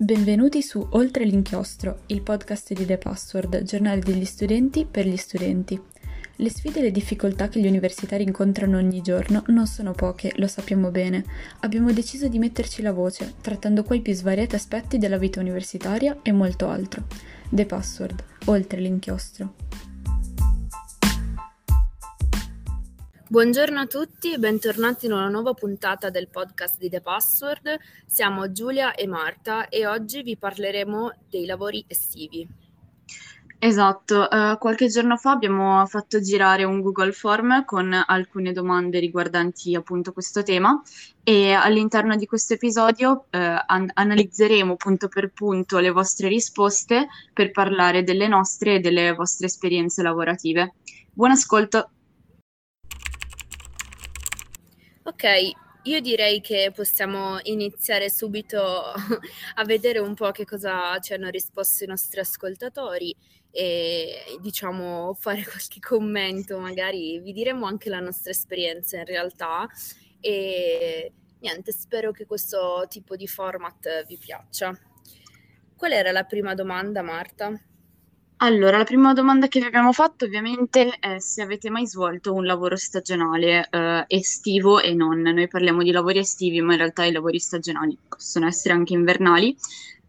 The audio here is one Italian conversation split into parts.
Benvenuti su Oltre l'inchiostro, il podcast di The Password, giornale degli studenti per gli studenti. Le sfide e le difficoltà che gli universitari incontrano ogni giorno non sono poche, lo sappiamo bene. Abbiamo deciso di metterci la voce, trattando qua i più svariati aspetti della vita universitaria e molto altro. The Password, Oltre l'inchiostro. Buongiorno a tutti e bentornati in una nuova puntata del podcast di The Password. Siamo Giulia e Marta e oggi vi parleremo dei lavori estivi. Esatto, uh, qualche giorno fa abbiamo fatto girare un Google Form con alcune domande riguardanti appunto questo tema e all'interno di questo episodio uh, an- analizzeremo punto per punto le vostre risposte per parlare delle nostre e delle vostre esperienze lavorative. Buon ascolto! Ok, io direi che possiamo iniziare subito a vedere un po' che cosa ci hanno risposto i nostri ascoltatori e diciamo fare qualche commento, magari vi diremo anche la nostra esperienza in realtà e niente, spero che questo tipo di format vi piaccia. Qual era la prima domanda, Marta? Allora, la prima domanda che vi abbiamo fatto ovviamente è se avete mai svolto un lavoro stagionale eh, estivo e non. Noi parliamo di lavori estivi, ma in realtà i lavori stagionali possono essere anche invernali.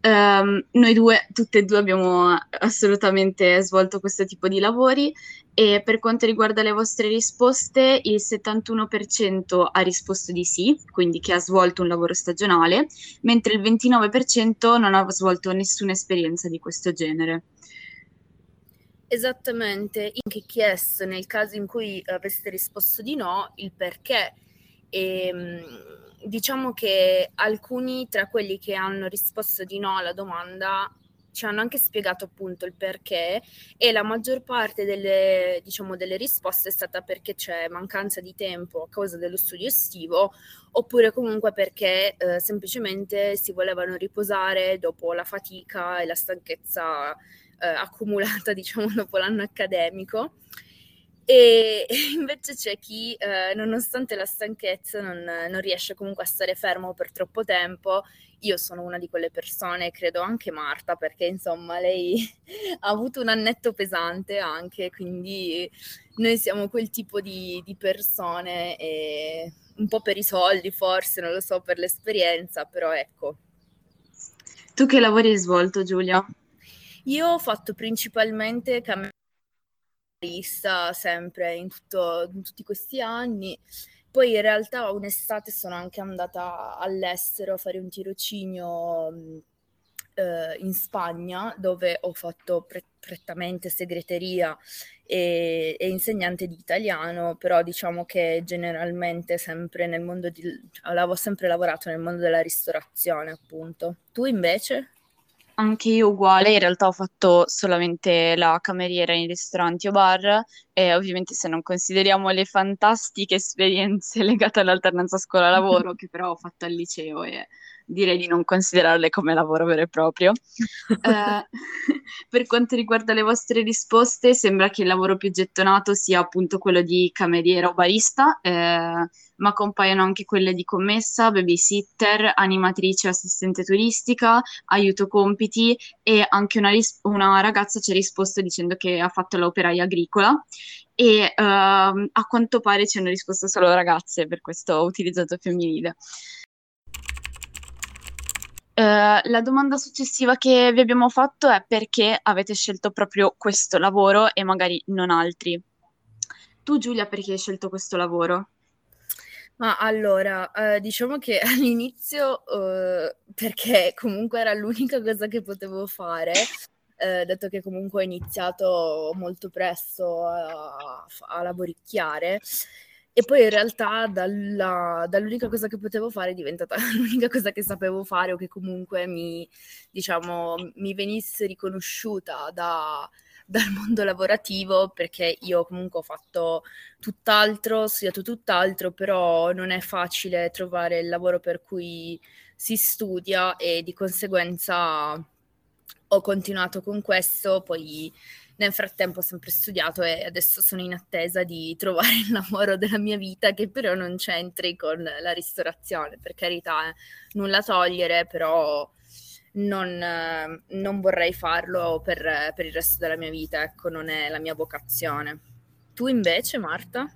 Um, noi due, tutte e due, abbiamo assolutamente svolto questo tipo di lavori e per quanto riguarda le vostre risposte, il 71% ha risposto di sì, quindi che ha svolto un lavoro stagionale, mentre il 29% non ha svolto nessuna esperienza di questo genere. Esattamente, io ho anche chiesto nel caso in cui aveste risposto di no il perché. E ehm, diciamo che alcuni tra quelli che hanno risposto di no alla domanda ci hanno anche spiegato appunto il perché e la maggior parte delle, diciamo, delle risposte è stata perché c'è mancanza di tempo a causa dello studio estivo oppure comunque perché eh, semplicemente si volevano riposare dopo la fatica e la stanchezza eh, accumulata, diciamo, dopo l'anno accademico. E invece c'è chi, eh, nonostante la stanchezza, non, non, riesce comunque a stare fermo per troppo tempo. Io sono una di quelle persone, credo anche Marta, perché insomma lei ha avuto un annetto pesante anche, quindi noi siamo quel tipo di, di persone, e un po' per i soldi forse, non lo so, per l'esperienza, però ecco. Tu che lavori hai svolto, Giulia? Io ho fatto principalmente camionista sempre in, tutto, in tutti questi anni. Poi in realtà un'estate sono anche andata all'estero a fare un tirocinio eh, in Spagna dove ho fatto pre- prettamente segreteria e, e, insegnante di italiano, però diciamo che generalmente sempre nel mondo di... avevo sempre lavorato nel mondo della ristorazione appunto. Tu invece? Anche io uguale, in realtà ho fatto solamente la cameriera in ristoranti o bar e ovviamente se non consideriamo le fantastiche esperienze legate all'alternanza scuola-lavoro che però ho fatto al liceo e direi di non considerarle come lavoro vero e proprio. eh, per quanto riguarda le vostre risposte, sembra che il lavoro più gettonato sia appunto quello di cameriera o barista, eh, ma compaiono anche quelle di commessa, babysitter, animatrice assistente turistica, aiuto compiti e anche una, ris- una ragazza ci ha risposto dicendo che ha fatto l'operaia agricola e uh, a quanto pare ci hanno risposto solo ragazze, per questo ho utilizzato femminile. Uh, la domanda successiva che vi abbiamo fatto è perché avete scelto proprio questo lavoro e magari non altri. Tu Giulia, perché hai scelto questo lavoro? Ma allora, eh, diciamo che all'inizio, eh, perché comunque era l'unica cosa che potevo fare, eh, dato che comunque ho iniziato molto presto a, a lavoricchiare, e poi in realtà dalla, dall'unica cosa che potevo fare è diventata l'unica cosa che sapevo fare o che comunque mi, diciamo, mi venisse riconosciuta da, dal mondo lavorativo perché io comunque ho fatto tutt'altro, ho studiato tutt'altro, però non è facile trovare il lavoro per cui si studia e di conseguenza ho continuato con questo, poi nel frattempo ho sempre studiato e adesso sono in attesa di trovare il lavoro della mia vita che però non c'entri con la ristorazione, per carità, eh, nulla togliere, però non, non vorrei farlo per, per il resto della mia vita, ecco, non è la mia vocazione. Tu invece, Marta?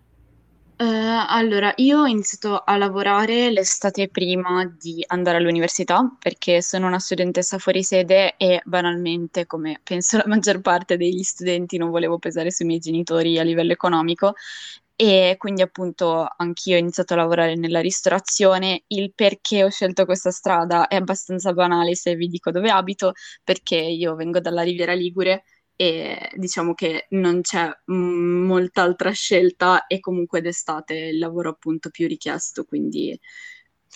Eh, allora, io ho iniziato a lavorare l'estate prima di andare all'università perché sono una studentessa fuori sede e banalmente, come penso la maggior parte degli studenti, non volevo pesare sui miei genitori a livello economico e quindi appunto anch'io ho iniziato a lavorare nella ristorazione. Il perché ho scelto questa strada è abbastanza banale se vi dico dove abito, perché io vengo dalla Riviera Ligure e diciamo che non c'è mm, molta altra scelta e comunque d'estate è il lavoro appunto più richiesto, quindi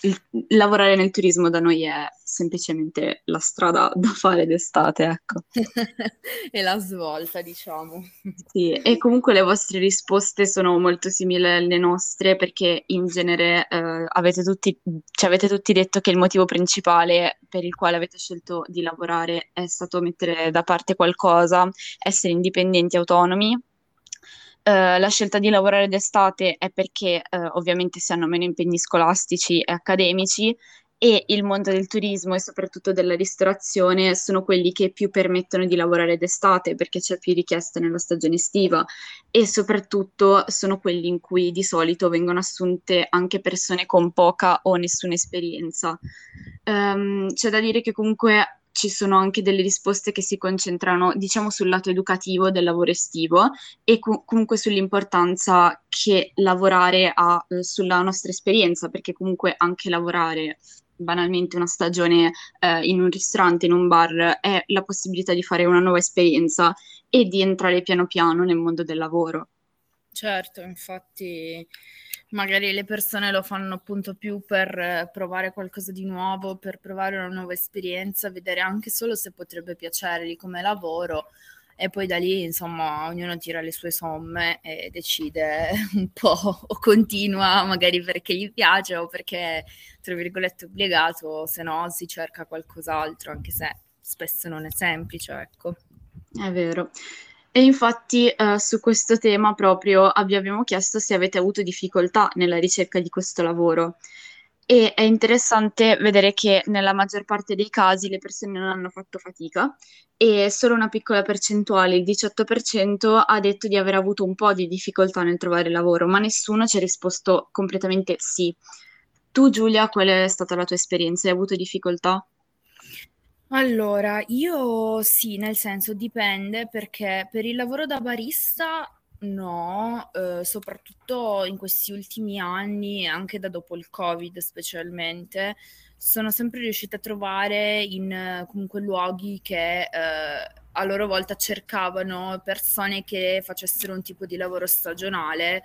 il, lavorare nel turismo da noi è semplicemente la strada da fare d'estate, ecco. e la svolta, diciamo. Sì, e comunque le vostre risposte sono molto simili alle nostre perché in genere eh, avete tutti, ci avete tutti detto che il motivo principale per il quale avete scelto di lavorare è stato mettere da parte qualcosa, essere indipendenti, autonomi eh, la scelta di lavorare d'estate è perché eh, ovviamente si hanno meno impegni scolastici e accademici e il mondo del turismo e soprattutto della ristorazione sono quelli che più permettono di lavorare d'estate perché c'è più richiesta nella stagione estiva e soprattutto sono quelli in cui di solito vengono assunte anche persone con poca o nessuna esperienza. Um, c'è da dire che comunque ci sono anche delle risposte che si concentrano, diciamo, sul lato educativo del lavoro estivo e co- comunque sull'importanza che lavorare ha eh, sulla nostra esperienza, perché comunque anche lavorare banalmente una stagione eh, in un ristorante, in un bar, è la possibilità di fare una nuova esperienza e di entrare piano piano nel mondo del lavoro. Certo, infatti magari le persone lo fanno appunto più per provare qualcosa di nuovo, per provare una nuova esperienza, vedere anche solo se potrebbe piacergli come lavoro e poi da lì insomma ognuno tira le sue somme e decide un po' o continua magari perché gli piace o perché tra virgolette obbligato, se no si cerca qualcos'altro anche se spesso non è semplice, ecco. È vero. E infatti eh, su questo tema proprio vi abbiamo chiesto se avete avuto difficoltà nella ricerca di questo lavoro. E è interessante vedere che nella maggior parte dei casi le persone non hanno fatto fatica e solo una piccola percentuale, il 18%, ha detto di aver avuto un po' di difficoltà nel trovare lavoro, ma nessuno ci ha risposto completamente sì. Tu Giulia, qual è stata la tua esperienza? Hai avuto difficoltà? Allora, io sì, nel senso dipende perché per il lavoro da barista no, eh, soprattutto in questi ultimi anni, anche da dopo il Covid specialmente, sono sempre riuscita a trovare in comunque luoghi che eh, a loro volta cercavano persone che facessero un tipo di lavoro stagionale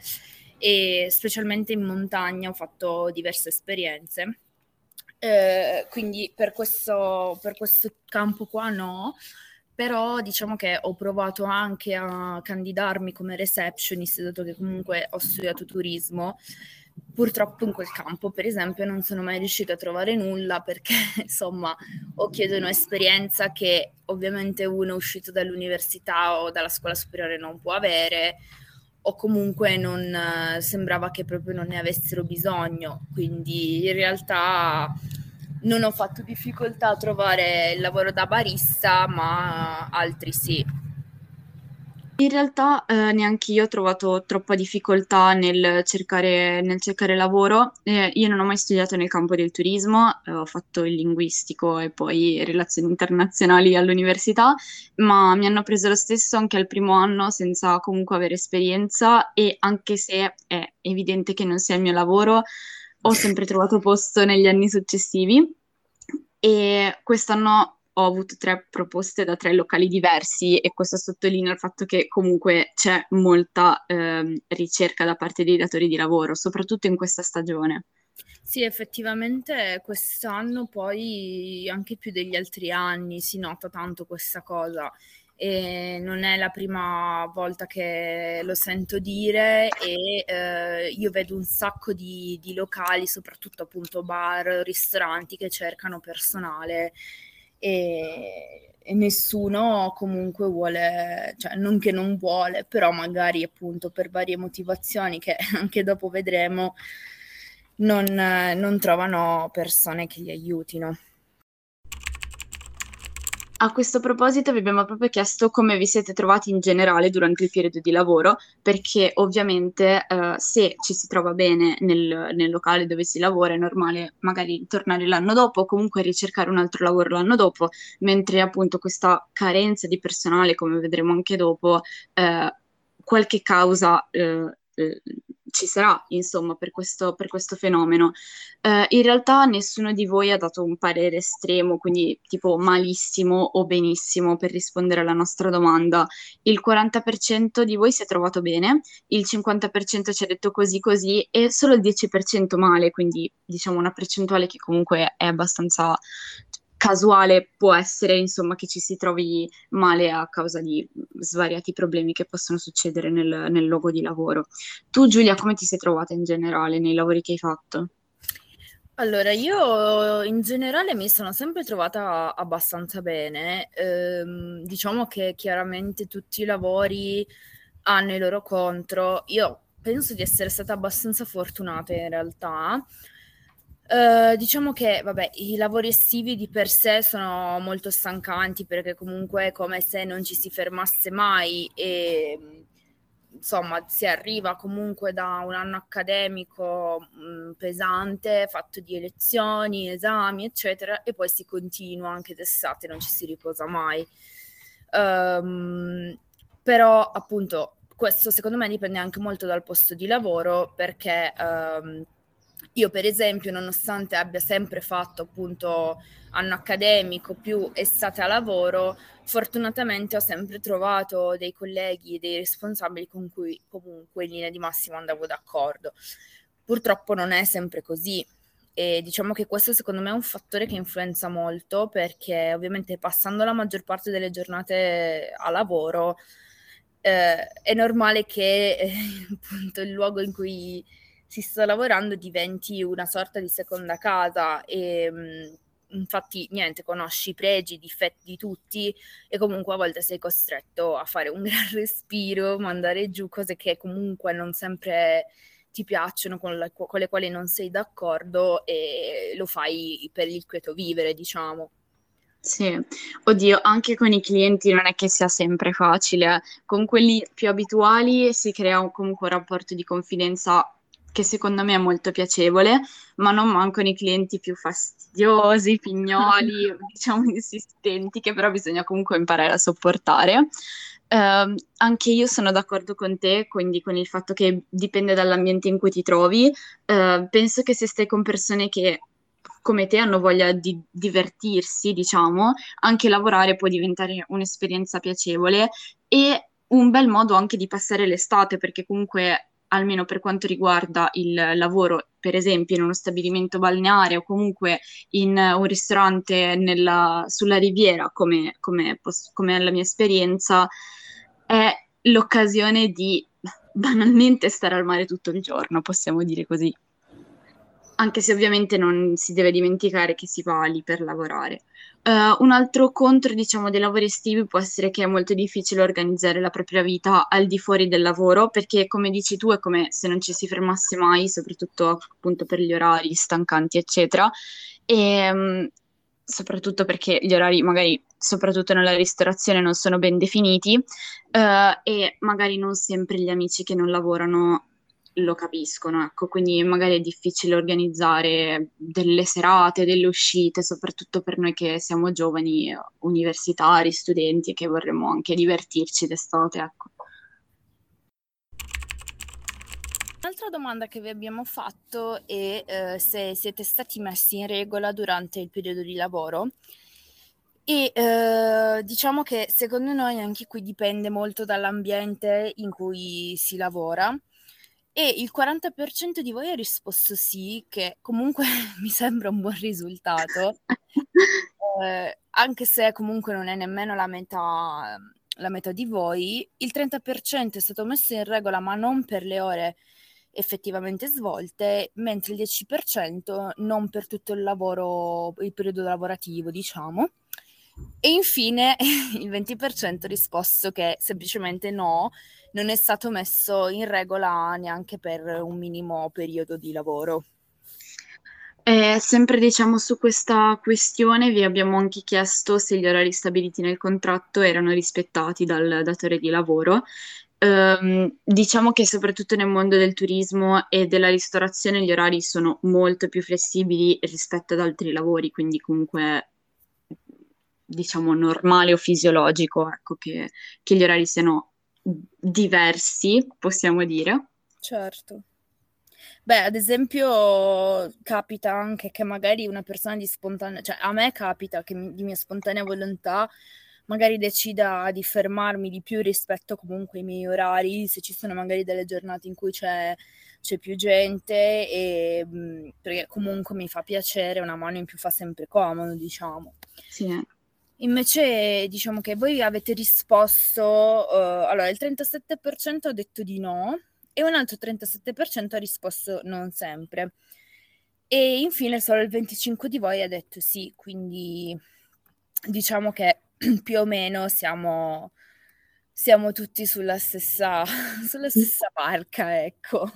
e specialmente in montagna ho fatto diverse esperienze. Eh, quindi per questo, per questo campo qua no, però diciamo che ho provato anche a candidarmi come receptionist, dato che comunque ho studiato turismo. Purtroppo in quel campo, per esempio, non sono mai riuscita a trovare nulla perché, insomma, o chiedono esperienza che ovviamente uno uscito dall'università o dalla scuola superiore non può avere, o comunque non eh, sembrava che proprio non ne avessero bisogno. Quindi in realtà non ho fatto difficoltà a trovare il lavoro da barista, ma altri sì. In realtà eh, neanche io ho trovato troppa difficoltà nel cercare, nel cercare lavoro. Eh, io non ho mai studiato nel campo del turismo, eh, ho fatto il linguistico e poi relazioni internazionali all'università, ma mi hanno preso lo stesso anche al primo anno senza comunque avere esperienza e anche se è evidente che non sia il mio lavoro, ho sempre trovato posto negli anni successivi e quest'anno ho avuto tre proposte da tre locali diversi e questo sottolinea il fatto che comunque c'è molta eh, ricerca da parte dei datori di lavoro, soprattutto in questa stagione. Sì, effettivamente quest'anno poi anche più degli altri anni si nota tanto questa cosa e non è la prima volta che lo sento dire e eh, io vedo un sacco di, di, locali, soprattutto appunto bar, ristoranti che cercano personale e, e, nessuno comunque vuole, cioè non che non vuole, però magari appunto per varie motivazioni che anche dopo vedremo non, non trovano persone che li aiutino. A questo proposito vi abbiamo proprio chiesto come vi siete trovati in generale durante il periodo di lavoro, perché ovviamente eh, se ci si trova bene nel, nel, locale dove si lavora è normale magari tornare l'anno dopo o comunque ricercare un altro lavoro l'anno dopo, mentre appunto questa carenza di personale, come vedremo anche dopo, eh, qualche causa eh, eh ci sarà, insomma, per questo, per questo fenomeno. Eh, in realtà nessuno di voi ha dato un parere estremo, quindi tipo malissimo o benissimo per rispondere alla nostra domanda. Il 40% di voi si è trovato bene, il 50% ci ha detto così così e solo il 10% male, quindi diciamo una percentuale che comunque è abbastanza casuale può essere, insomma, che ci si trovi male a causa di svariati problemi che possono succedere nel, nel luogo di lavoro. Tu, Giulia, come ti sei trovata in generale nei lavori che hai fatto? Allora, io in generale mi sono sempre trovata abbastanza bene. Ehm, diciamo che chiaramente tutti i lavori hanno i loro contro. Io penso di essere stata abbastanza fortunata in realtà, Uh, diciamo che, vabbè, i lavori estivi di per sé sono molto stancanti perché comunque è come se non ci si fermasse mai e insomma si arriva comunque da un anno accademico mh, mm, pesante, fatto di elezioni, esami, eccetera, e poi si continua anche d'estate, non ci si riposa mai. Um, però appunto questo secondo me dipende anche molto dal posto di lavoro perché um, io per esempio, nonostante abbia sempre fatto appunto anno accademico più estate a lavoro, fortunatamente ho sempre trovato dei colleghi e dei responsabili con cui comunque in linea di massimo andavo d'accordo. Purtroppo non è sempre così e diciamo che questo secondo me è un fattore che influenza molto perché ovviamente passando la maggior parte delle giornate a lavoro eh, è normale che eh, appunto il luogo in cui si sta lavorando diventi una sorta di seconda casa e mh, infatti niente, conosci i pregi, i difetti di tutti e comunque a volte sei costretto a fare un gran respiro, mandare giù cose che comunque non sempre ti piacciono, con, la, con le quali non sei d'accordo e lo fai per il quieto vivere, diciamo. Sì, oddio, anche con i clienti non è che sia sempre facile. Con quelli più abituali si crea un, comunque un rapporto di confidenza che secondo me è molto piacevole, ma non mancano i clienti più fastidiosi, pignoli, diciamo insistenti, che però bisogna comunque imparare a sopportare. Uh, anche io sono d'accordo con te, quindi con il fatto che dipende dall'ambiente in cui ti trovi. Uh, penso che se stai con persone che come te hanno voglia di divertirsi, diciamo, anche lavorare può diventare un'esperienza piacevole e un bel modo anche di passare l'estate, perché comunque almeno per quanto riguarda il lavoro, per esempio in uno stabilimento balneare o comunque in un ristorante nella, sulla riviera, come, come, come è la mia esperienza, è l'occasione di banalmente stare al mare tutto il giorno, possiamo dire così. Anche se ovviamente non si deve dimenticare che si va lì per lavorare. Uh, un altro contro, diciamo, dei lavori estivi può essere che è molto difficile organizzare la propria vita al di fuori del lavoro, perché come dici tu è come se non ci si fermasse mai, soprattutto appunto per gli orari stancanti, eccetera. E um, soprattutto perché gli orari magari, soprattutto nella ristorazione, non sono ben definiti uh, e magari non sempre gli amici che non lavorano lo capiscono, ecco, quindi magari è difficile organizzare delle serate, delle uscite, soprattutto per noi che siamo giovani, universitari, studenti e che vorremmo anche divertirci d'estate, ecco. Un'altra domanda che vi abbiamo fatto è eh, se siete stati messi in regola durante il periodo di lavoro. E eh, diciamo che secondo noi anche qui dipende molto dall'ambiente in cui si lavora e il 40% di voi ha risposto sì, che comunque mi sembra un buon risultato, eh, anche se comunque non è nemmeno la metà, la metà di voi. Il 30% è stato messo in regola, ma non per le ore effettivamente svolte, mentre il 10% non per tutto il lavoro, il periodo lavorativo, diciamo. E infine il 20% ha risposto che semplicemente no, non è stato messo in regola neanche per un minimo periodo di lavoro. E sempre diciamo su questa questione vi abbiamo anche chiesto se gli orari stabiliti nel contratto erano rispettati dal datore di lavoro. Ehm, diciamo che soprattutto nel mondo del turismo e della ristorazione gli orari sono molto più flessibili rispetto ad altri lavori, quindi comunque diciamo normale o fisiologico, ecco, che, che gli orari siano diversi, possiamo dire. Certo. Beh, ad esempio, capita anche che magari una persona di spontanea, cioè a me capita che di mia spontanea volontà magari decida di fermarmi di più rispetto comunque ai miei orari, se ci sono magari delle giornate in cui c'è, c'è più gente e mh, perché comunque mi fa piacere, una mano in più fa sempre comodo, diciamo. Sì. Invece diciamo che voi avete risposto, uh, allora il 37% ha detto di no e un altro 37% ha risposto non sempre. E infine solo il 25% di voi ha detto sì, quindi diciamo che più o meno siamo, siamo tutti sulla stessa, sulla stessa barca, ecco.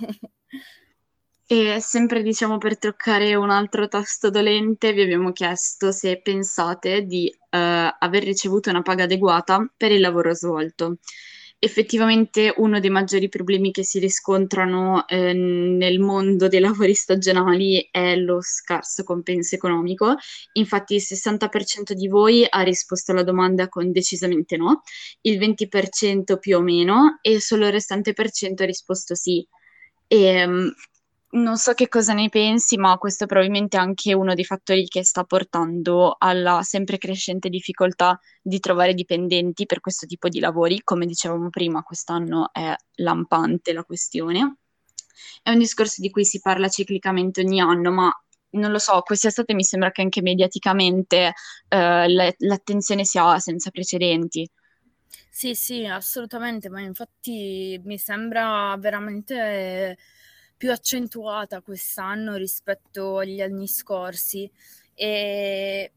E sempre diciamo per toccare un altro tasto dolente, vi abbiamo chiesto se pensate di eh, aver ricevuto una paga adeguata per il lavoro svolto. Effettivamente uno dei maggiori problemi che si riscontrano eh, nel mondo dei lavori stagionali è lo scarso compenso economico. Infatti il 60% di voi ha risposto alla domanda con decisamente no, il 20% più o meno e solo il restante per cento ha risposto sì. E, ehm, non so che cosa ne pensi, ma questo è probabilmente anche uno dei fattori che sta portando alla sempre crescente difficoltà di trovare dipendenti per questo tipo di lavori. Come dicevamo prima, quest'anno è lampante la questione. È un discorso di cui si parla ciclicamente ogni anno, ma non lo so, quest'estate mi sembra che anche mediaticamente eh, l'attenzione sia senza precedenti. Sì, sì, assolutamente, ma infatti mi sembra veramente più accentuata quest'anno rispetto agli anni scorsi. E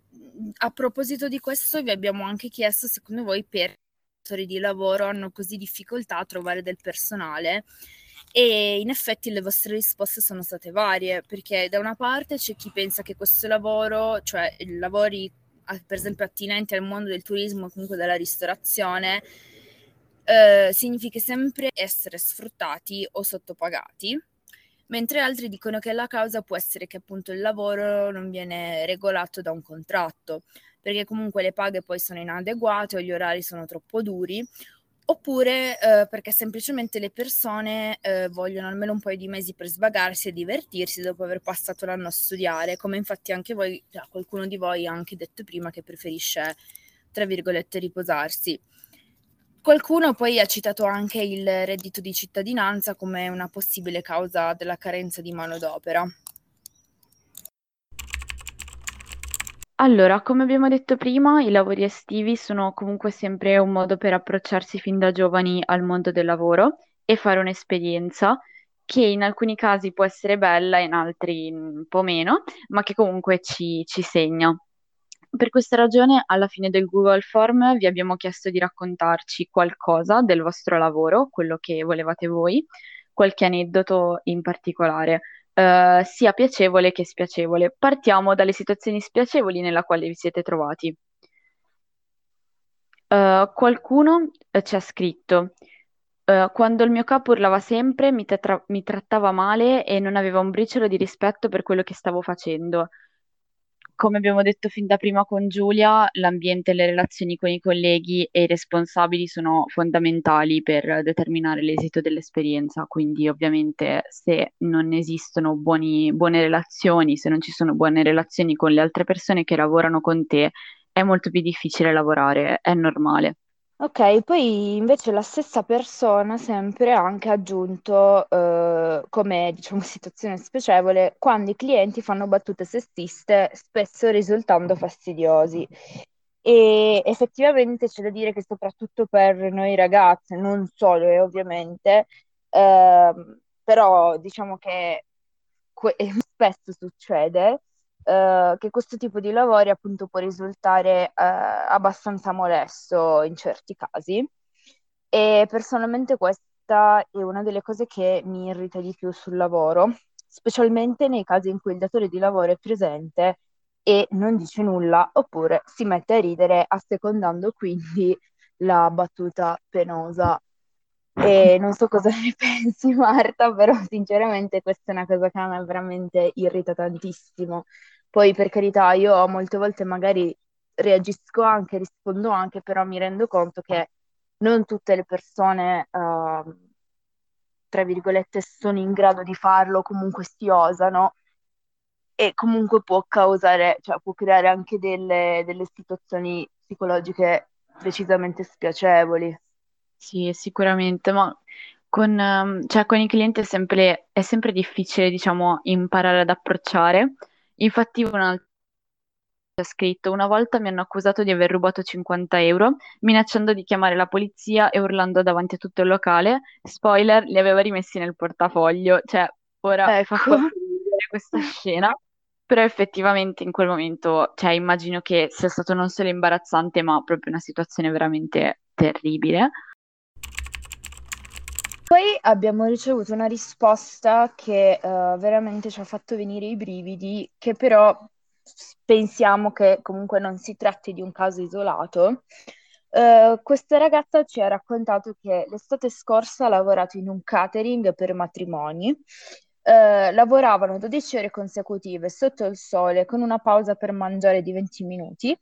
a proposito di questo, vi abbiamo anche chiesto, secondo voi, perché i datori di lavoro hanno così difficoltà a trovare del personale? E in effetti le vostre risposte sono state varie, perché da una parte c'è chi pensa che questo lavoro, cioè lavori per esempio attinenti al mondo del turismo e comunque della ristorazione, eh, significa sempre essere sfruttati o sottopagati mentre altri dicono che la causa può essere che appunto il lavoro non viene regolato da un contratto, perché comunque le paghe poi sono inadeguate o gli orari sono troppo duri, oppure eh, perché semplicemente le persone eh, vogliono almeno un paio di mesi per svagarsi e divertirsi dopo aver passato l'anno a studiare, come infatti anche voi, cioè, qualcuno di voi ha anche detto prima che preferisce, tra virgolette, riposarsi. Qualcuno poi ha citato anche il reddito di cittadinanza come una possibile causa della carenza di manodopera. Allora, come abbiamo detto prima, i lavori estivi sono comunque sempre un modo per approcciarsi fin da giovani al mondo del lavoro e fare un'esperienza che in alcuni casi può essere bella, in altri un po' meno, ma che comunque ci, ci segna. Per questa ragione, alla fine del Google Form vi abbiamo chiesto di raccontarci qualcosa del vostro lavoro, quello che volevate voi, qualche aneddoto in particolare, eh, sia piacevole che spiacevole. Partiamo dalle situazioni spiacevoli nella quale vi siete trovati. Uh, qualcuno uh, ci ha scritto, uh, quando il mio capo urlava sempre, mi, tra- mi trattava male e non aveva un briciolo di rispetto per quello che stavo facendo come abbiamo detto fin da prima con Giulia, l'ambiente e le relazioni con i colleghi e i responsabili sono fondamentali per determinare l'esito dell'esperienza, quindi ovviamente se non esistono buoni, buone relazioni, se non ci sono buone relazioni con le altre persone che lavorano con te, è molto più difficile lavorare, è normale. Ok, poi invece la stessa persona sempre ha anche aggiunto eh, come diciamo situazione spiacevole quando i clienti fanno battute sessiste, spesso risultando fastidiosi. E effettivamente c'è da dire che soprattutto per noi ragazze, non solo e ovviamente, eh, però diciamo che que- spesso succede eh, che questo tipo di lavori appunto può risultare eh, abbastanza molesto in certi casi e personalmente questa è una delle cose che mi irrita di più sul lavoro, specialmente nei casi in cui il datore di lavoro è presente e non dice nulla, oppure si mette a ridere assecondando quindi la battuta penosa. E non so cosa ne pensi, Marta, però sinceramente questa è una cosa che a me veramente irrita tantissimo. Poi, per carità, io molte volte magari reagisco anche, rispondo anche, però mi rendo conto che non tutte le persone, uh, tra virgolette, sono in grado di farlo, comunque si osano e comunque può causare, cioè può creare anche delle, delle situazioni psicologiche decisamente spiacevoli. Sì, sicuramente, ma con, ehm, cioè, con i clienti è sempre, è sempre difficile, diciamo, imparare ad approcciare. Infatti, un'altra ha scritto: Una volta mi hanno accusato di aver rubato 50 euro, minacciando di chiamare la polizia e urlando davanti a tutto il locale. Spoiler, li aveva rimessi nel portafoglio. Cioè, ora ecco. fa vedere questa scena. Però effettivamente in quel momento, cioè, immagino che sia stato non solo imbarazzante, ma proprio una situazione veramente terribile. Poi abbiamo ricevuto una risposta che uh, veramente ci ha fatto venire i brividi, che però pensiamo che comunque non si tratti di un caso isolato. Uh, questa ragazza ci ha raccontato che l'estate scorsa ha lavorato in un catering per matrimoni. Uh, lavoravano 12 ore consecutive sotto il sole con una pausa per mangiare di 20 minuti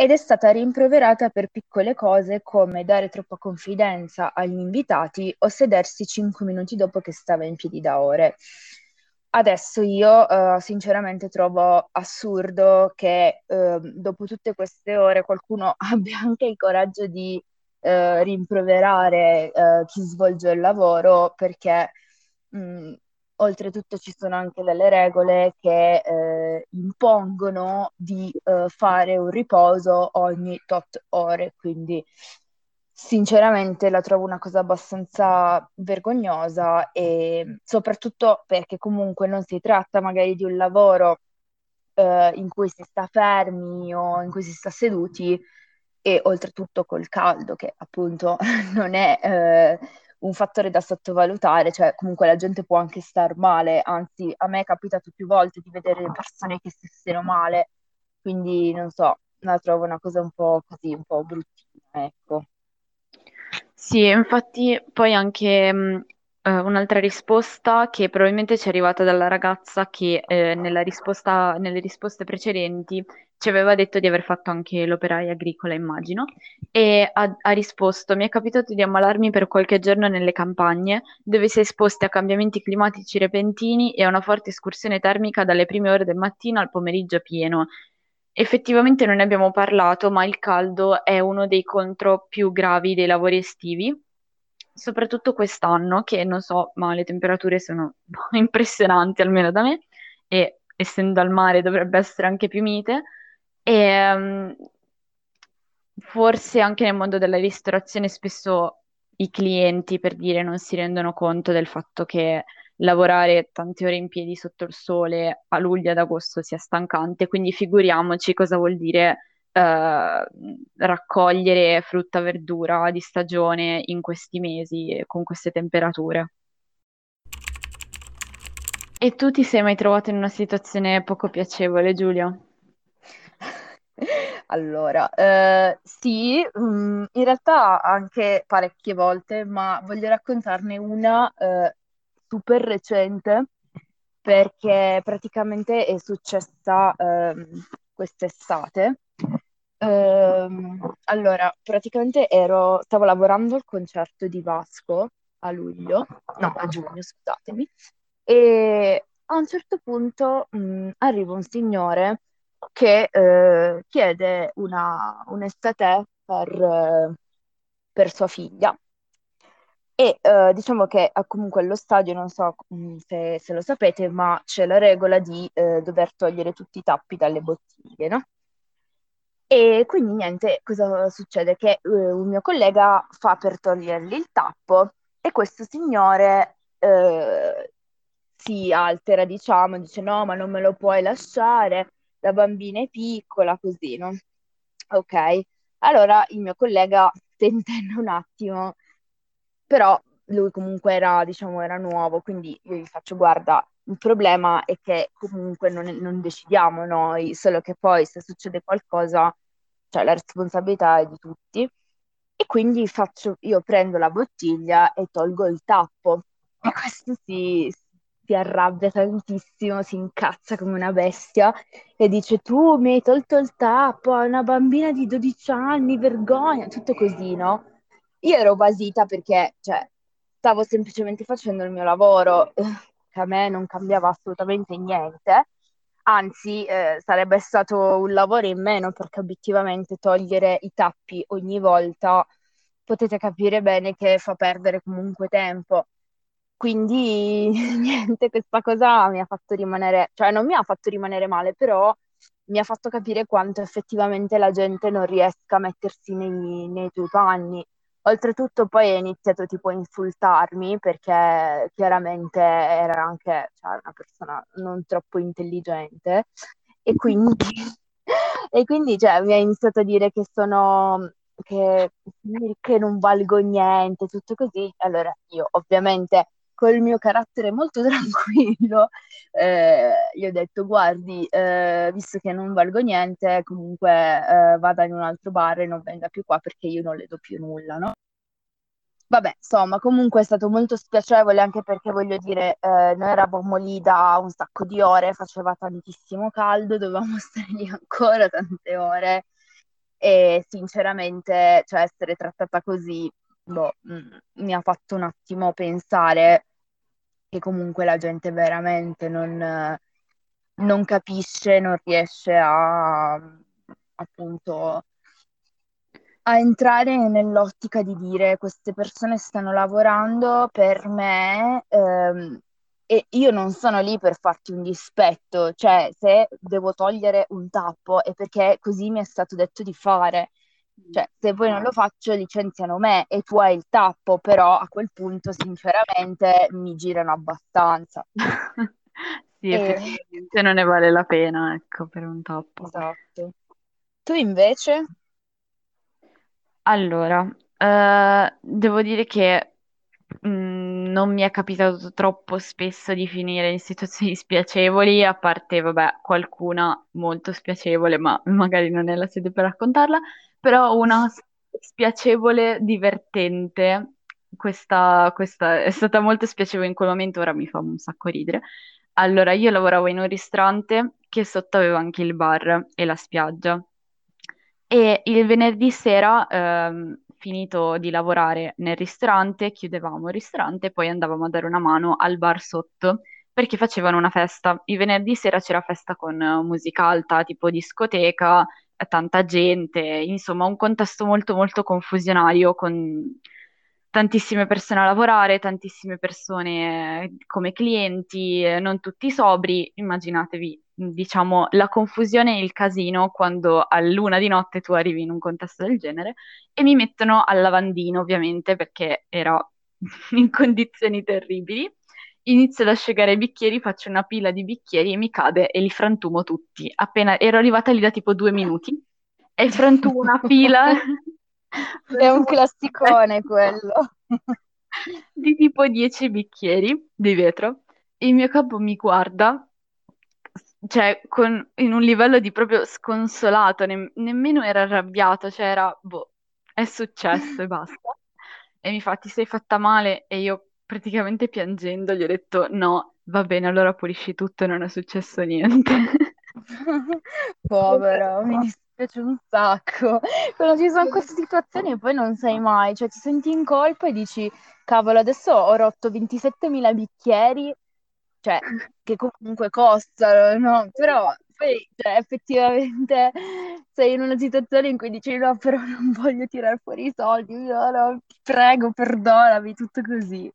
ed è stata rimproverata per piccole cose come dare troppa confidenza agli invitati o sedersi 5 minuti dopo che stava in piedi da ore. Adesso io uh, sinceramente trovo assurdo che uh, dopo tutte queste ore qualcuno abbia anche il coraggio di uh, rimproverare chi svolge il lavoro perché mh, mm, oltretutto ci sono anche delle regole che eh, impongono di fare un riposo ogni tot ore, quindi Sinceramente la trovo una cosa abbastanza vergognosa e soprattutto perché comunque non si tratta magari di un lavoro eh, in cui si sta fermi o in cui si sta seduti e oltretutto col caldo che appunto non è eh, un fattore da sottovalutare, cioè comunque la gente può anche star male, anzi a me è capitato più volte di vedere persone che stessero male, quindi non so, la trovo una cosa un po' così, un po' bruttina, ecco. Sì, infatti poi anche mh, eh, un'altra risposta che probabilmente ci è arrivata dalla ragazza che eh, nelle risposte precedenti ci aveva detto di aver fatto anche l'operaia agricola, immagino, e ha, ha risposto: Mi è capitato di ammalarmi per qualche giorno nelle campagne, dove si è esposti a cambiamenti climatici repentini e a una forte escursione termica dalle prime ore del mattino al pomeriggio pieno. Effettivamente non ne abbiamo parlato, ma il caldo è uno dei contro più gravi dei lavori estivi, soprattutto quest'anno, che non so, ma le temperature sono impressionanti, almeno da me, e essendo al mare dovrebbe essere anche più mite. E um, forse anche nel mondo della ristorazione spesso i clienti, per dire, non si rendono conto del fatto che lavorare tante ore in piedi sotto il sole a luglio ad agosto sia stancante, quindi figuriamoci cosa vuol dire eh, raccogliere frutta e verdura di stagione in questi mesi con queste temperature. E tu ti sei mai trovato in una situazione poco piacevole, Giulia? Allora, eh, sì, mh, mm, in realtà anche parecchie volte, ma voglio raccontarne una eh, super recente perché praticamente è successa ehm, quest'estate. Ehm, allora, praticamente ero, stavo lavorando al concerto di Vasco a luglio, no, a giugno, scusatemi, e a un certo punto mh, arriva un signore che eh, chiede una, un'estate per, eh, per sua figlia e uh, diciamo che uh, comunque allo stadio, non so um, se, se, lo sapete, ma c'è la regola di uh, dover togliere tutti i tappi dalle bottiglie, no? E quindi niente, cosa succede? Che un mio collega fa per togliergli il tappo e questo signore si altera, diciamo, dice no, ma non me lo puoi lasciare, la bambina è piccola, così, no? Ok, allora il mio collega tentenne un attimo però lui comunque era, diciamo, era nuovo, quindi io gli faccio, guarda, Il problema è che comunque non, non decidiamo noi, solo che poi se succede qualcosa, cioè la responsabilità è di tutti. E quindi faccio, io prendo la bottiglia e tolgo il tappo. E questo si, si arrabbia tantissimo, si incazza come una bestia e dice tu mi hai tolto il tappo, è una bambina di 12 anni, vergogna, tutto così, no? Io ero basita perché, cioè, stavo semplicemente facendo il mio lavoro, che a me non cambiava assolutamente niente, anzi eh, sarebbe stato un lavoro in meno perché obiettivamente togliere i tappi ogni volta potete capire bene che fa perdere comunque tempo. Quindi niente, questa cosa mi ha fatto rimanere, cioè non mi ha fatto rimanere male, però mi ha fatto capire quanto effettivamente la gente non riesca a mettersi nei, nei tuoi panni. Oltretutto poi ha iniziato tipo a insultarmi perché chiaramente era anche cioè, una persona non troppo intelligente e quindi, e quindi cioè, mi ha iniziato a dire che sono che, che non valgo niente, tutto così. Allora io ovviamente col mio carattere molto tranquillo, eh, gli ho detto, guardi, eh, visto che non valgo niente, comunque eh, vada in un altro bar e non venga più qua perché io non le do più nulla, no? Vabbè, insomma, comunque è stato molto spiacevole anche perché voglio dire, eh, noi eravamo lì da un sacco di ore, faceva tantissimo caldo, dovevamo stare lì ancora tante ore e sinceramente, cioè, essere trattata così, boh, mh, mm, mi ha fatto un attimo pensare che comunque la gente veramente non, non capisce, non riesce a appunto a entrare nell'ottica di dire queste persone stanno lavorando per me ehm, e io non sono lì per farti un dispetto, cioè se devo togliere un tappo è perché così mi è stato detto di fare. Cioè, se poi non lo faccio, licenziano me e tu hai il tappo, però a quel punto, sinceramente, mi girano abbastanza. sì, effettivamente non ne vale la pena, ecco, per un tappo. Esatto. Tu invece? Allora, eh, devo dire che mh, mm, non mi è capitato troppo spesso di finire in situazioni spiacevoli, a parte, vabbè, qualcuna molto spiacevole, ma magari non è la sede per raccontarla però una spiacevole, divertente. Questa, questa è stata molto spiacevole in quel momento, ora mi fa un sacco ridere. Allora, io lavoravo in un ristorante che sotto aveva anche il bar e la spiaggia. E il venerdì sera, ehm, finito di lavorare nel ristorante, chiudevamo il ristorante e poi andavamo a dare una mano al bar sotto perché facevano una festa. Il venerdì sera c'era festa con musica alta, tipo discoteca, tanta gente, insomma un contesto molto molto confusionario con tantissime persone a lavorare, tantissime persone come clienti, non tutti sobri, immaginatevi diciamo la confusione e il casino quando a luna di notte tu arrivi in un contesto del genere e mi mettono al lavandino ovviamente perché era in condizioni terribili inizio ad asciugare i bicchieri, faccio una pila di bicchieri e mi cade e li frantumo tutti. Appena ero arrivata lì da tipo due minuti e frantumo una pila. È un classicone quello. di tipo 10 bicchieri di vetro. Il mio capo mi guarda, cioè con, in un livello di proprio sconsolato, ne- nemmeno era arrabbiato, cioè era, boh, è successo e basta. E mi fa, ti sei fatta male? E io praticamente piangendo gli ho detto no, va bene, allora pulisci tutto e non è successo niente. Povero, mi dispiace un sacco. Quando ci sono queste situazioni poi non sai mai, cioè ti senti in colpa e dici cavolo, adesso ho rotto 27.000 bicchieri, cioè che comunque costano, no? Però poi cioè, effettivamente sei in una situazione in cui dici no, però non voglio tirare fuori i soldi, no, no, prego, perdonami, tutto così.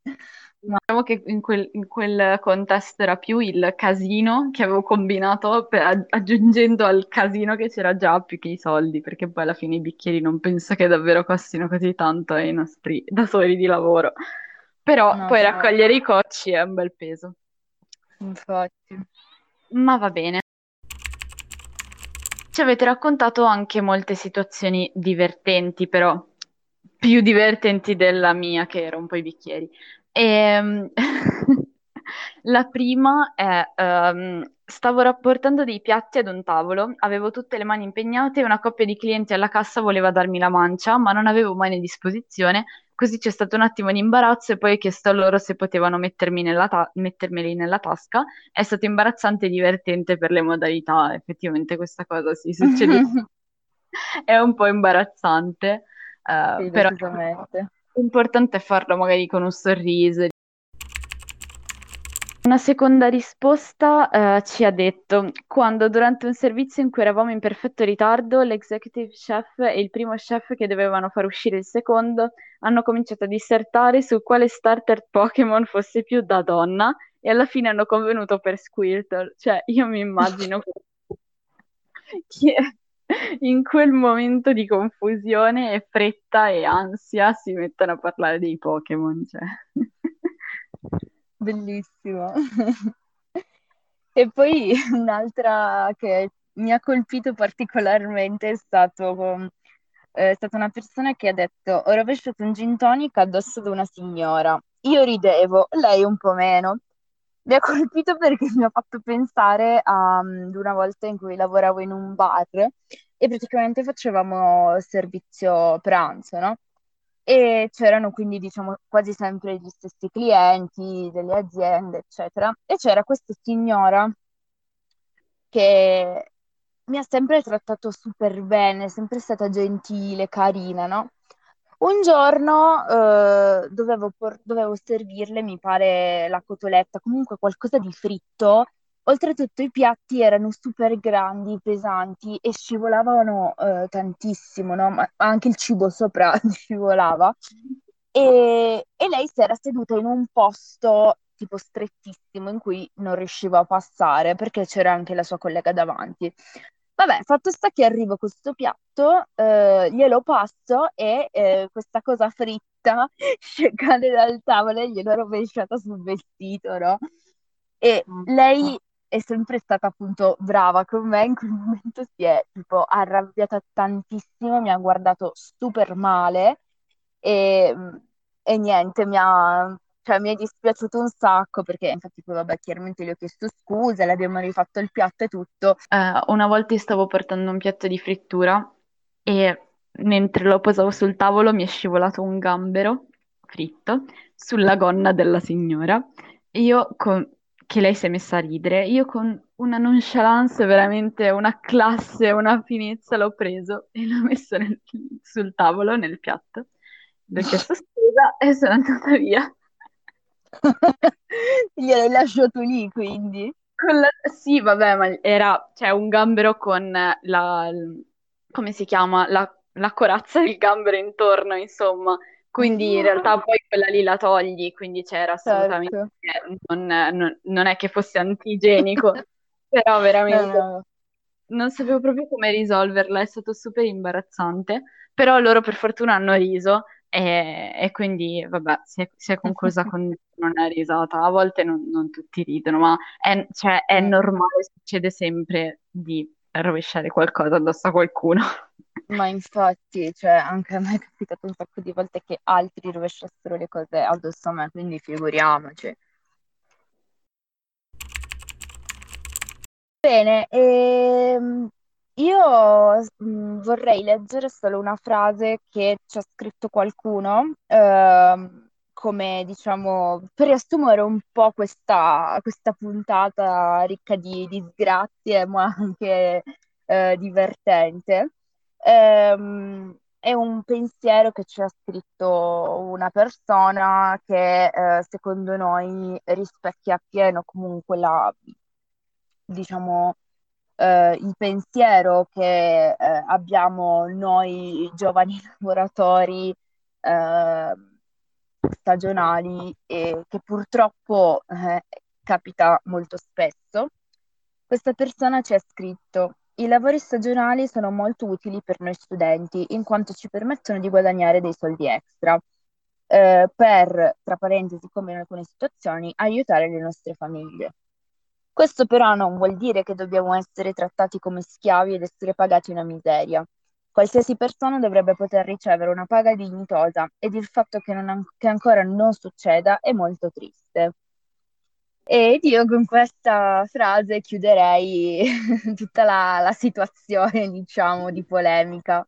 Ma diciamo che in quel, in quel, contesto era più il casino che avevo combinato per, aggiungendo al casino che c'era già più che i soldi, perché poi alla fine i bicchieri non penso che davvero costino così tanto ai nostri datori di lavoro. Però no, poi no. raccogliere i cocci è un bel peso. Infatti. Ma va bene. Ci avete raccontato anche molte situazioni divertenti, però più divertenti della mia, che rompo i bicchieri. E... Ehm, La prima è, ehm, stavo rapportando dei piatti ad un tavolo, avevo tutte le mani impegnate e una coppia di clienti alla cassa voleva darmi la mancia, ma non avevo mani a disposizione, così c'è stato un attimo di imbarazzo e poi ho chiesto a loro se potevano mettermi nella ta- mettermeli nella tasca. È stato imbarazzante e divertente per le modalità, effettivamente questa cosa si succede. È un po' imbarazzante, eh, Sì, però è farlo magari con un sorriso. Una seconda risposta eh, ci ha detto, quando durante un servizio in cui eravamo in perfetto ritardo, l'executive chef e il primo chef che dovevano far uscire il secondo hanno cominciato a dissertare su quale starter Pokémon fosse più da donna e alla fine hanno convenuto per Squirtle. Cioè, io mi immagino che in quel momento di confusione e fretta e ansia si mettano a parlare dei Pokémon. Cioè. Bellissimo. E poi un'altra che mi ha colpito particolarmente è stato, eh, è stata una persona che ha detto: Ho rovesciato un gin tonic addosso ad una signora. Io ridevo, lei un po' meno. Mi ha colpito perché mi ha fatto pensare a, ad una volta in cui lavoravo in un bar e praticamente facevamo servizio pranzo, no? E c'erano quindi, diciamo, quasi sempre gli stessi clienti delle aziende, eccetera. E c'era questa signora che mi ha sempre trattato super bene, sempre stata gentile, carina, no? Un giorno eh, dovevo, por- dovevo servirle, mi pare, la cotoletta, comunque qualcosa di fritto. Oltretutto i piatti erano super grandi, pesanti e scivolavano eh, tantissimo, no? Ma anche il cibo sopra scivolava. E, e lei si era seduta in un posto tipo strettissimo in cui non riusciva a passare perché c'era anche la sua collega davanti. Vabbè, fatto sta che arrivo questo piatto, eh, glielo passo e eh, questa cosa fritta cade dal tavolo e gliel'ho rovesciata sul vestito, no? E lei è sempre stata appunto brava con me, in quel momento si è tipo arrabbiata tantissimo, mi ha guardato super male e, e niente, mi ha, cioè, mi è dispiaciuto un sacco perché infatti poi vabbè chiaramente le ho chiesto scusa, le abbiamo rifatto il piatto e tutto. Eh, una volta stavo portando un piatto di frittura e mentre lo posavo sul tavolo mi è scivolato un gambero fritto sulla gonna della signora. Io con... che lei si è messa a ridere, io con una nonchalance, veramente una classe, una finezza l'ho preso e l'ho messo nel- sul tavolo, nel piatto. Le ho chiesto scusa e sono andata via. Gliel'hai lasciato lì quindi. La- Sì, vabbè, ma era cioè, un gambero con la, come si chiama? La, la corazza del gambero intorno, insomma. Quindi in realtà poi quella lì la togli, quindi c'era assolutamente, Certo. non, non- non è che fosse antigenico, però No, veramente no. non sapevo proprio come risolverla, è stato super imbarazzante, però loro per fortuna hanno riso e, e quindi vabbè, si è, si è conclusa con una risata. A volte non, non tutti ridono, ma è, cioè, è Mm. normale, succede sempre di rovesciare qualcosa addosso a qualcuno. Ma infatti, cioè, anche a me è capitato un sacco di volte che altri rovesciassero le cose addosso a me, quindi figuriamoci. Bene, ehm, io mm, vorrei leggere solo una frase che ci ha scritto qualcuno, ehm, come diciamo, per riassumere un po' questa, questa puntata ricca di disgrazie, ma anche eh, divertente. Ehm, è un pensiero che ci ha scritto una persona che eh, secondo noi rispecchia appieno comunque la, diciamo, eh, il pensiero che eh, abbiamo noi giovani lavoratori eh, stagionali e che purtroppo eh, capita molto spesso. Questa persona ci ha scritto: I lavori stagionali sono molto utili per noi studenti in quanto ci permettono di guadagnare dei soldi extra eh, per, tra parentesi, come in alcune situazioni, aiutare le nostre famiglie. Questo però non vuol dire che dobbiamo essere trattati come schiavi ed essere pagati una miseria. Qualsiasi persona dovrebbe poter ricevere una paga dignitosa ed il fatto che, non che ancora non succeda è molto triste. E io con questa frase chiuderei tutta la, la situazione, diciamo, di polemica.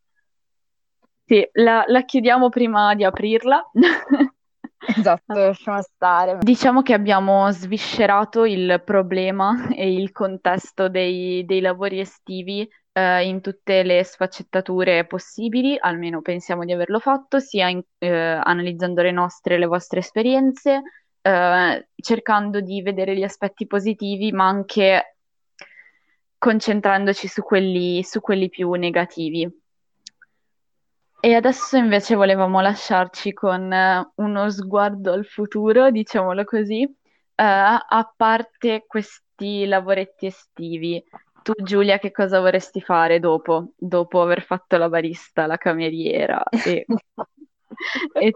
Sì, la, la chiudiamo prima di aprirla. Esatto, lasciamo stare. Diciamo che abbiamo sviscerato il problema e il contesto dei, dei lavori estivi eh, in tutte le sfaccettature possibili, almeno pensiamo di averlo fatto, sia in, eh, analizzando le nostre e le vostre esperienze, eh, cercando di vedere gli aspetti positivi, ma anche concentrandoci su quelli, su quelli più negativi. E adesso invece volevamo lasciarci con uh, uno sguardo al futuro, diciamolo così, uh, a parte questi lavoretti estivi. Tu Giulia che cosa vorresti fare dopo, dopo aver fatto la barista, la cameriera? E... e...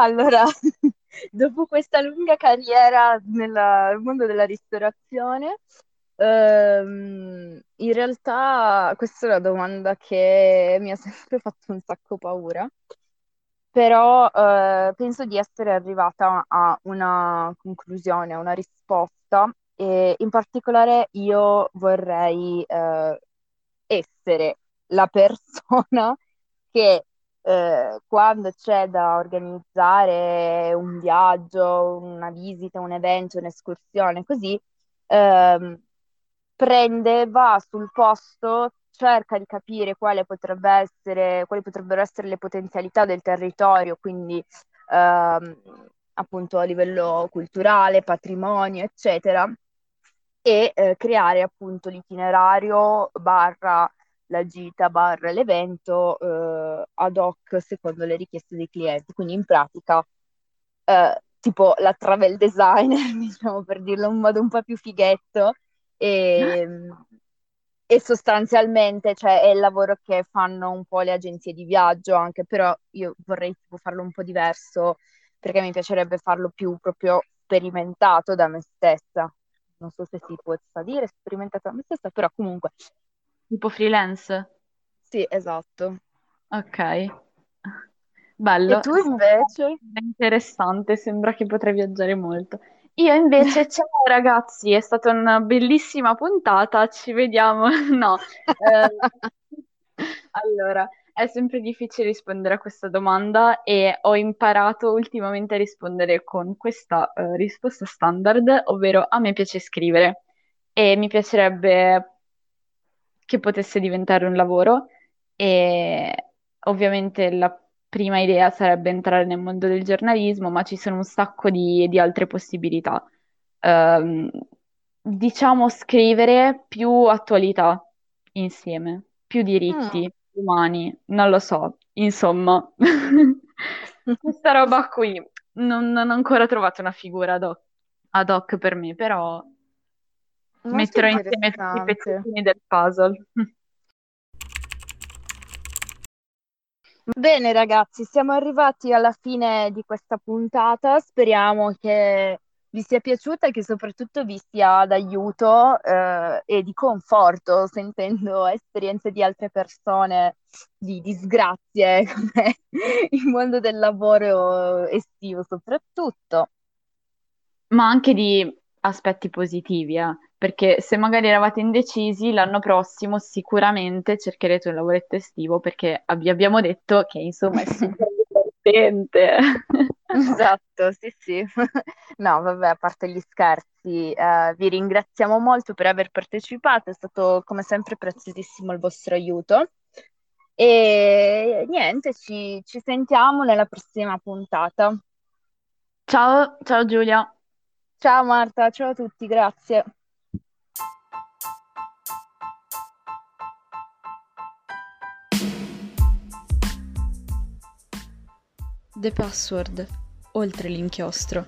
Allora, dopo questa lunga carriera nel mondo della ristorazione, Ehm, in realtà questa è una domanda che mi ha sempre fatto un sacco paura, però eh, penso di essere arrivata a una conclusione, a una risposta e in particolare io vorrei eh, essere la persona che eh, quando c'è da organizzare un viaggio, una visita, un evento, un'escursione, così, ehm, prende, va sul posto, cerca di capire quale potrebbe essere, quali potrebbero essere le potenzialità del territorio, quindi ehm, appunto a livello culturale, patrimonio, eccetera, e eh, creare appunto l'itinerario barra la gita barra l'evento eh, ad hoc secondo le richieste dei clienti. Quindi in pratica eh, tipo la travel designer, diciamo per dirlo in modo un po' più fighetto, e, e sostanzialmente cioè, è il lavoro che fanno un po' le agenzie di viaggio anche, però io vorrei tipo, farlo un po' diverso perché mi piacerebbe farlo più proprio sperimentato da me stessa. Non so se si può dire sperimentato da me stessa, però comunque. Tipo freelance? Sì, esatto. Ok. Bello. E tu invece? È interessante, sembra che potrei viaggiare molto. Io invece, ciao ragazzi, è stata una bellissima puntata, ci vediamo. No, eh, allora, è sempre difficile rispondere a questa domanda e ho imparato ultimamente a rispondere con questa eh, risposta standard, ovvero a me piace scrivere e mi piacerebbe che potesse diventare un lavoro e ovviamente la prima idea sarebbe entrare nel mondo del giornalismo, ma ci sono un sacco di, di altre possibilità. Um, diciamo scrivere più attualità insieme, più diritti mm. umani, non lo so, insomma, questa roba qui non, non, ho ancora trovato una figura ad hoc, ad hoc per me, però Molto metterò insieme tutti i pezzettini del puzzle. Bene ragazzi, siamo arrivati alla fine di questa puntata, speriamo che vi sia piaciuta e che soprattutto vi sia d'aiuto eh, e di conforto sentendo esperienze di altre persone di disgrazie come il mondo del lavoro estivo soprattutto. Ma anche di aspetti positivi, eh? Perché se magari eravate indecisi, l'anno prossimo sicuramente cercherete un lavoretto estivo perché vi abbiamo detto che insomma è super divertente. Esatto, sì, sì. No, vabbè, a parte gli scherzi, eh, vi ringraziamo molto per aver partecipato, è stato come sempre preziosissimo il vostro aiuto. E niente, ci, ci sentiamo nella prossima puntata. Ciao, ciao Giulia. Ciao Marta, ciao a tutti, grazie. The Password, oltre l'inchiostro.